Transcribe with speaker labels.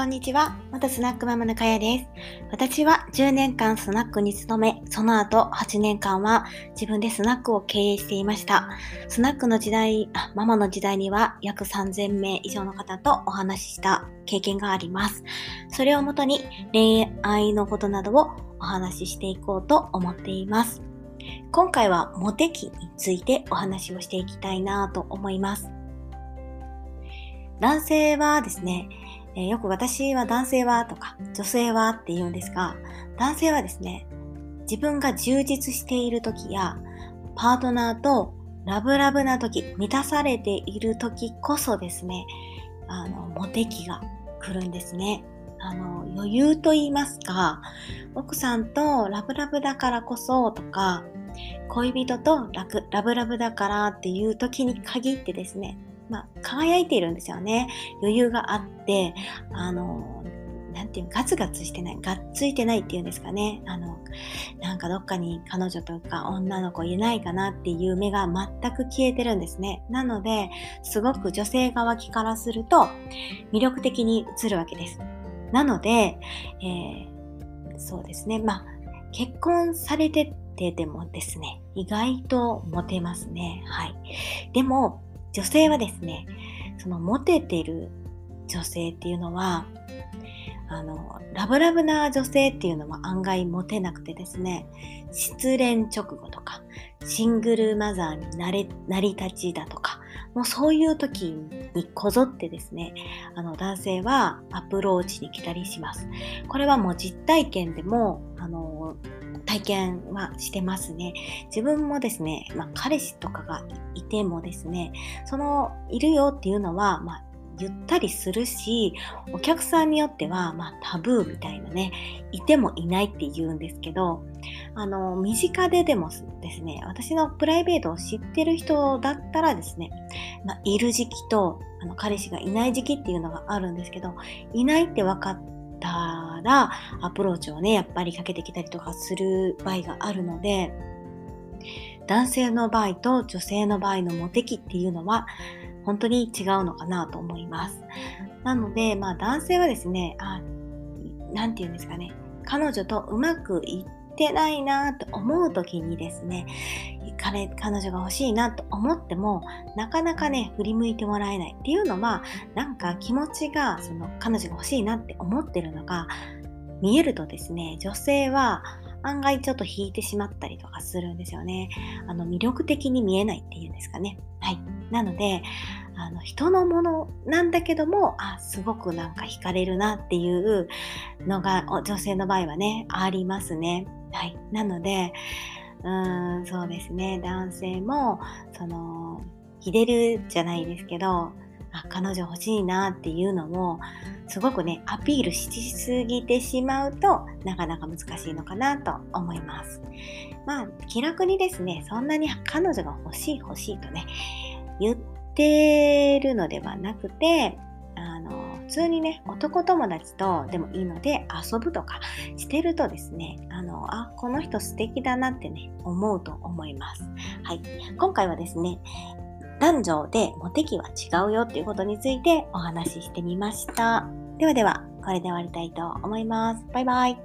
Speaker 1: こんにちは。元スナックママのかやです。私は10年間スナックに勤め、その後8年間は自分でスナックを経営していました。スナックの時代、あママの時代には約3000名以上の方とお話しした経験があります。それをもとに恋愛のことなどをお話ししていこうと思っています。今回はモテ期についてお話をしていきたいなと思います。男性はですね、えー、よく私は男性はとか女性はって言うんですが、男性はですね、自分が充実している時や、パートナーとラブラブな時、満たされている時こそですね、あの、モテ期が来るんですね。あの、余裕と言いますか、奥さんとラブラブだからこそとか、恋人とラブラブだからっていう時に限ってですね、まあ、輝いているんですよね。余裕があって、あの、なんていうガツガツしてない、がっついてないっていうんですかね。あの、なんかどっかに彼女とか女の子いないかなっていう目が全く消えてるんですね。なので、すごく女性側からすると魅力的に映るわけです。なので、えー、そうですね。まあ、結婚されててでもですね、意外とモテますね。はい。でも、女性はですね、そのモテてる女性っていうのは、あの、ラブラブな女性っていうのは案外モテなくてですね、失恋直後とか、シングルマザーになれなり立ちだとか、もうそういう時にこぞってですね、あの男性はアプローチに来たりします。これはもう実体験でも、あの、体験はしてますね。自分もですね、まあ、彼氏とかがいてもですね、そのいるよっていうのは、まあ、言ったりするし、お客さんによっては、まあ、タブーみたいなね、いてもいないって言うんですけど、あの、身近ででもですね、私のプライベートを知ってる人だったらですね、まあ、いる時期と、あの、彼氏がいない時期っていうのがあるんですけど、いないって分かっアプローチをね、やっぱりかけてきたりとかする場合があるので、男性の場合と女性の場合のモテ期っていうのは本当に違うのかなと思います。なので、まあ男性はですね、あなて言うんですかね、彼女とうまくいってないなと思う時にですね、彼、彼女が欲しいなと思っても、なかなかね、振り向いてもらえないっていうのは、なんか気持ちが、その彼女が欲しいなって思ってるのが、見えるとですね、女性は案外ちょっと引いてしまったりとかするんですよね。あの、魅力的に見えないっていうんですかね。はい。なので、あの、人のものなんだけども、あ、すごくなんか惹かれるなっていうのが、女性の場合はね、ありますね。はい。なので、うーん、そうですね。男性も、その、ひでるじゃないですけど、あ、彼女欲しいなっていうのを、すごくね、アピールしすぎてしまうとなかなか難しいのかなと思います。まあ、気楽にですね、そんなに彼女が欲しい欲しいとね、言っててるのではなくて、あの、普通にね、男友達とでもいいので遊ぶとかしてるとですね、あの、あ、この人素敵だなってね、思うと思います。はい。今回はですね、男女でモテ期は違うよっていうことについてお話ししてみました。ではでは、これで終わりたいと思います。バイバイ。